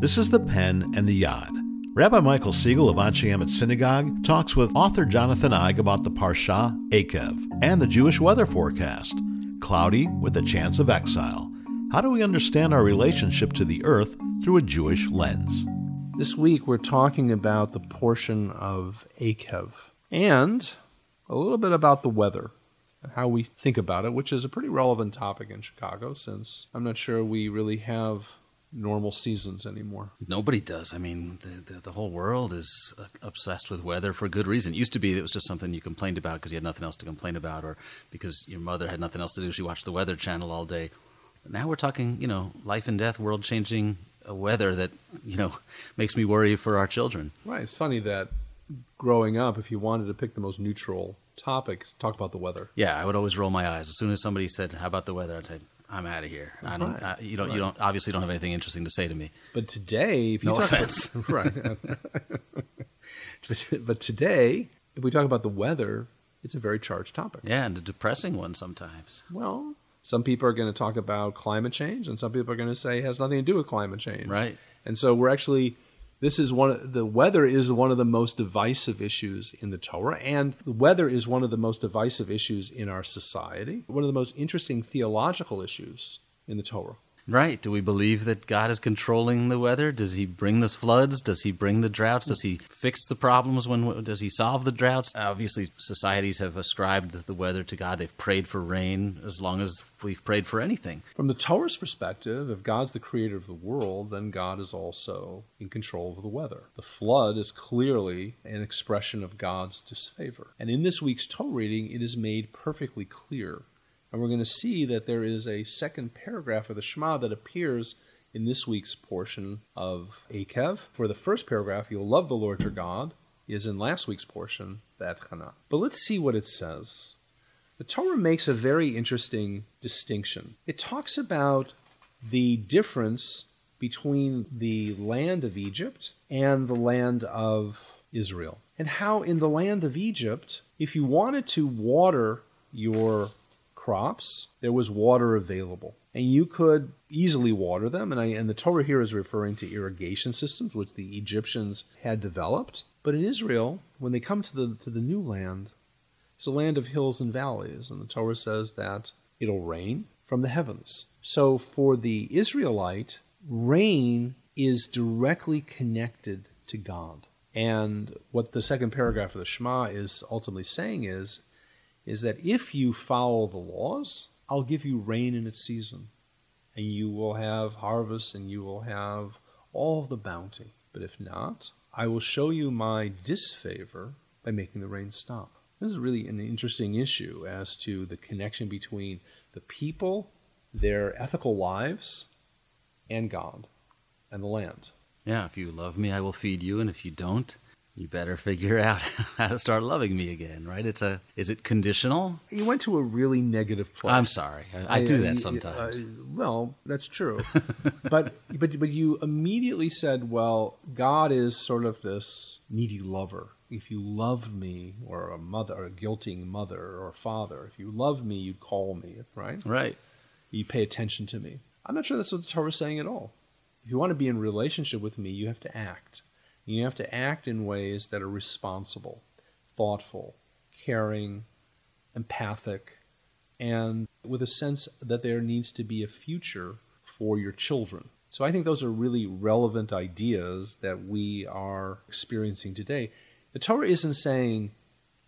This is The Pen and the Yad. Rabbi Michael Siegel of Anshe Emet Synagogue talks with author Jonathan Eig about the Parsha Eikev and the Jewish weather forecast. Cloudy with a chance of exile. How do we understand our relationship to the earth through a Jewish lens? This week we're talking about the portion of Eikev and a little bit about the weather and how we think about it, which is a pretty relevant topic in Chicago since I'm not sure we really have normal seasons anymore. Nobody does. I mean, the, the, the, whole world is uh, obsessed with weather for good reason. It used to be it was just something you complained about because you had nothing else to complain about, or because your mother had nothing else to do. She watched the Weather Channel all day. But now we're talking, you know, life and death, world changing weather that you know makes me worry for our children. Right. It's funny that growing up, if you wanted to pick the most neutral topic, talk about the weather. Yeah, I would always roll my eyes as soon as somebody said, "How about the weather?" I'd say, I'm out of here. I don't. Right. I, you don't. Right. You don't. Obviously, don't have anything interesting to say to me. But today, if you no talk offense, about, right? but, but today, if we talk about the weather, it's a very charged topic. Yeah, and a depressing one sometimes. Well, some people are going to talk about climate change, and some people are going to say it has nothing to do with climate change. Right. And so we're actually this is one of, the weather is one of the most divisive issues in the Torah, and the weather is one of the most divisive issues in our society. One of the most interesting theological issues in the Torah. Right. Do we believe that God is controlling the weather? Does He bring the floods? Does He bring the droughts? Does He fix the problems? When does He solve the droughts? Obviously, societies have ascribed the weather to God. They've prayed for rain as long as we've prayed for anything. From the Torah's perspective, if God's the creator of the world, then God is also in control of the weather. The flood is clearly an expression of God's disfavor. And in this week's Torah reading, it is made perfectly clear and we're going to see that there is a second paragraph of the Shema that appears in this week's portion of Eikev. For the first paragraph, you'll love the Lord your God, is in last week's portion, that. But let's see what it says. The Torah makes a very interesting distinction. It talks about the difference between the land of Egypt and the land of Israel. And how in the land of Egypt, if you wanted to water your crops, there was water available. And you could easily water them. And, I, and the Torah here is referring to irrigation systems, which the Egyptians had developed. But in Israel, when they come to the, to the new land, it's a land of hills and valleys. And the Torah says that it'll rain from the heavens. So for the Israelite, rain is directly connected to God. And what the second paragraph of the Shema is ultimately saying is is that if you follow the laws, I'll give you rain in its season, and you will have harvest and you will have all the bounty. But if not, I will show you my disfavor by making the rain stop. This is really an interesting issue as to the connection between the people, their ethical lives, and God and the land. Yeah, if you love me, I will feed you, and if you don't, you better figure out how to start loving me again, right? It's a is it conditional? You went to a really negative place. I'm sorry, I, I do that sometimes. Uh, well, that's true, but but but you immediately said, well, God is sort of this needy lover. If you loved me, or a mother, or a guilting mother or father, if you loved me, you'd call me, right? Right. You pay attention to me. I'm not sure that's what the Torah is saying at all. If you want to be in relationship with me, you have to act. You have to act in ways that are responsible, thoughtful, caring, empathic, and with a sense that there needs to be a future for your children. So I think those are really relevant ideas that we are experiencing today. The Torah isn't saying,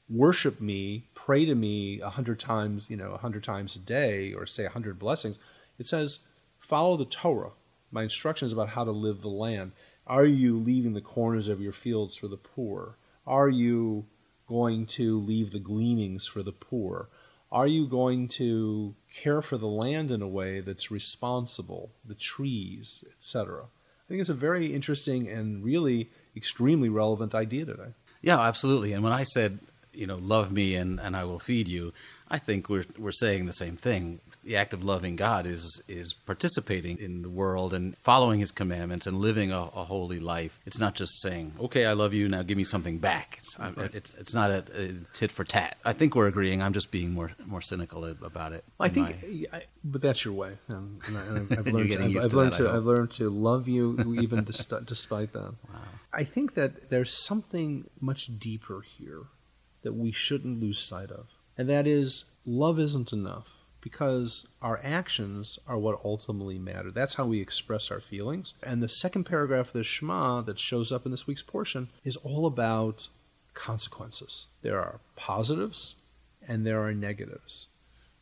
worship me, pray to me a hundred times, you know, a hundred times a day, or say a hundred blessings. It says, follow the Torah, my instructions about how to live the land. Are you leaving the corners of your fields for the poor? Are you going to leave the gleanings for the poor? Are you going to care for the land in a way that's responsible, the trees, etc.? I think it's a very interesting and really extremely relevant idea today. Yeah, absolutely. And when I said, you know, love me and, and I will feed you, I think we're, we're saying the same thing. The act of loving God is is participating in the world and following His commandments and living a, a holy life. It's not just saying, "Okay, I love you. Now give me something back." It's right. it's, it's not a, a, tit for tat. I think we're agreeing. I'm just being more more cynical about it. Well, I think, my... I, but that's your way. Um, and I, have learned, to, I've, I've learned that, to, I've learned to love you even despite that. Wow. I think that there's something much deeper here that we shouldn't lose sight of, and that is love isn't enough because our actions are what ultimately matter. That's how we express our feelings. And the second paragraph of the Shema that shows up in this week's portion is all about consequences. There are positives and there are negatives,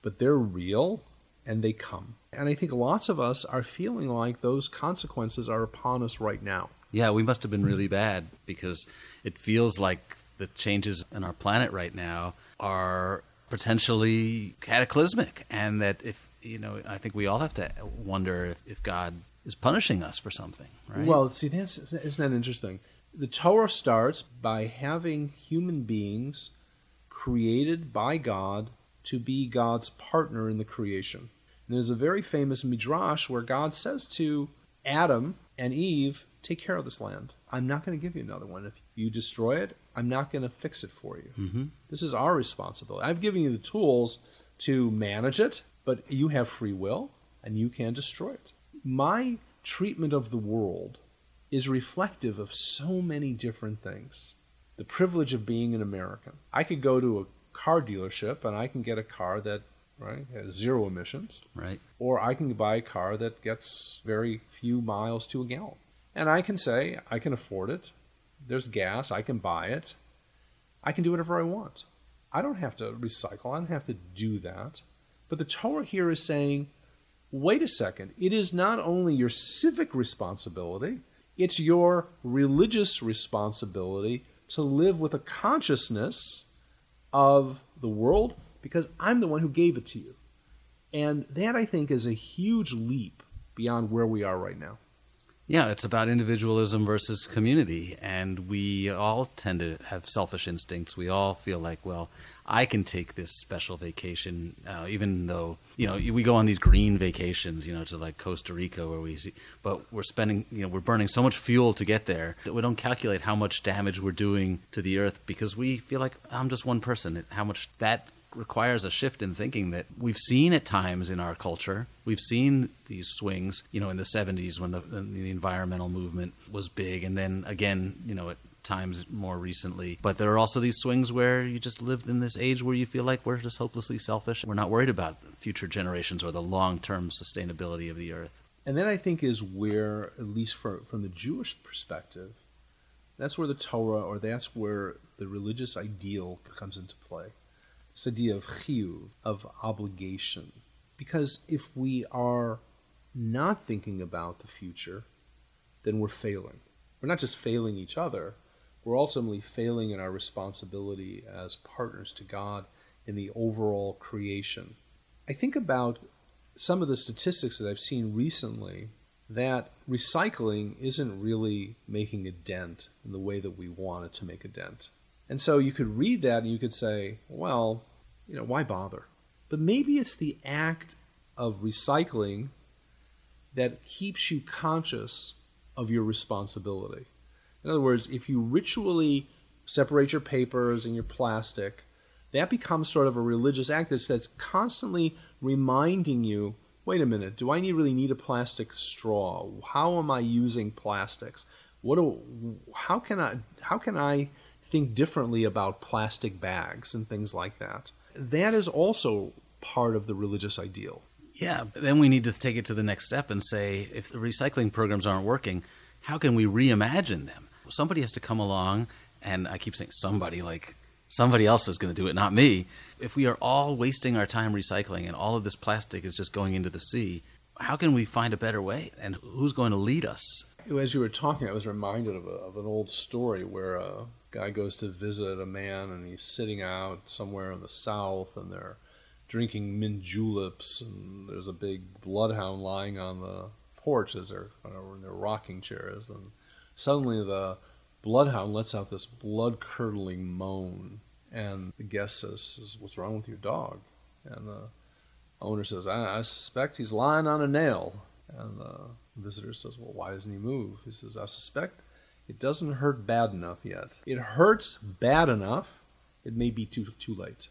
but they're real and they come. And I think lots of us are feeling like those consequences are upon us right now. Yeah, we must have been really bad because it feels like the changes in our planet right now are potentially cataclysmic, and that if you know, I think we all have to wonder if God is punishing us for something. Right? Well, see, that's isn't that interesting? The Torah starts by having human beings created by God to be God's partner in the creation. And there's a very famous midrash where God says to Adam and Eve, "Take care of this land. I'm not going to give you another one. If you destroy it, I'm not going to fix it for you. Mm-hmm. This is our responsibility. I've given you the tools to manage it, but you have free will and you can destroy it. My treatment of the world is reflective of so many different things. The privilege of being an American. I could go to a car dealership and I can get a car that right has zero emissions. Right. Or I can buy a car that gets very few miles to a gallon. And I can say I can afford it there's gas. I can buy it. I can do whatever I want. I don't have to recycle. I don't have to do that. But the Torah here is saying, wait a second. It is not only your civic responsibility, it's your religious responsibility to live with a consciousness of the world because I'm the one who gave it to you. And that, I think, is a huge leap beyond where we are right now. Yeah, it's about individualism versus community. And we all tend to have selfish instincts. We all feel like, well, I can take this special vacation, uh, even though, you know, we go on these green vacations, you know, to like Costa Rica where we see, but we're spending, you know, we're burning so much fuel to get there that we don't calculate how much damage we're doing to the earth because we feel like I'm just one person. How much that requires a shift in thinking that we've seen at times in our culture. We've seen these swings, you know, in the 70s when the, the environmental movement was big, and then again, you know, at times more recently. But there are also these swings where you just live in this age where you feel like we're just hopelessly selfish. We're not worried about future generations or the long term sustainability of the earth. And then I think is where, at least for, from the Jewish perspective, that's where the Torah or that's where the religious ideal comes into play this idea of chiyuv, of obligation. Because if we are not thinking about the future, then we're failing. We're not just failing each other, we're ultimately failing in our responsibility as partners to God in the overall creation. I think about some of the statistics that I've seen recently that recycling isn't really making a dent in the way that we want it to make a dent. And so you could read that and you could say, well, you know, why bother? But maybe it's the act of recycling that keeps you conscious of your responsibility. In other words, if you ritually separate your papers and your plastic, that becomes sort of a religious act that's constantly reminding you wait a minute, do I really need a plastic straw? How am I using plastics? What do, how can I how can I think differently about plastic bags and things like that. That is also part of the religious ideal. Yeah, then we need to take it to the next step and say if the recycling programs aren't working, how can we reimagine them? Somebody has to come along, and I keep saying somebody, like somebody else is going to do it, not me. If we are all wasting our time recycling and all of this plastic is just going into the sea, how can we find a better way? And who's going to lead us? As you were talking, I was reminded of, a, of an old story where a guy goes to visit a man and he's sitting out somewhere in the south and they're drinking mint juleps and there's a big bloodhound lying on the porch as they're in their rocking chairs and suddenly the bloodhound lets out this blood curdling moan and the guest says, What's wrong with your dog? And the Owner says, I, I suspect he's lying on a nail. And the visitor says, Well, why doesn't he move? He says, I suspect it doesn't hurt bad enough yet. It hurts bad enough, it may be too, too late.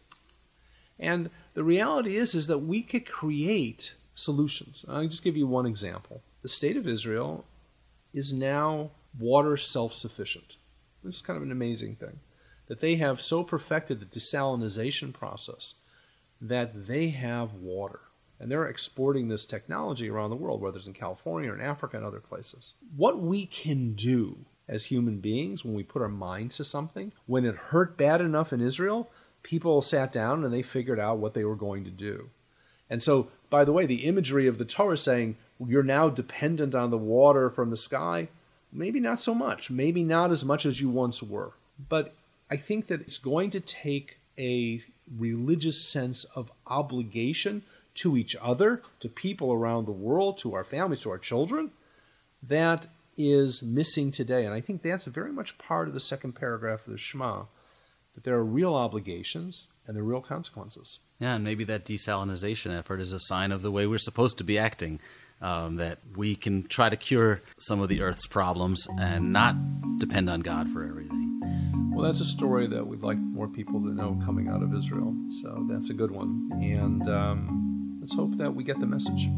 And the reality is, is that we could create solutions. I'll just give you one example. The state of Israel is now water self sufficient. This is kind of an amazing thing. That they have so perfected the desalination process that they have water. And they're exporting this technology around the world, whether it's in California or in Africa and other places. What we can do as human beings when we put our minds to something, when it hurt bad enough in Israel, people sat down and they figured out what they were going to do. And so, by the way, the imagery of the Torah saying you're now dependent on the water from the sky, maybe not so much, maybe not as much as you once were. But I think that it's going to take a religious sense of obligation to each other, to people around the world, to our families, to our children, that is missing today. And I think that's very much part of the second paragraph of the Shema that there are real obligations and there are real consequences. Yeah, and maybe that desalinization effort is a sign of the way we're supposed to be acting. Um, that we can try to cure some of the earth's problems and not depend on God for everything. Well, that's a story that we'd like more people to know coming out of Israel. So that's a good one. And um, let's hope that we get the message.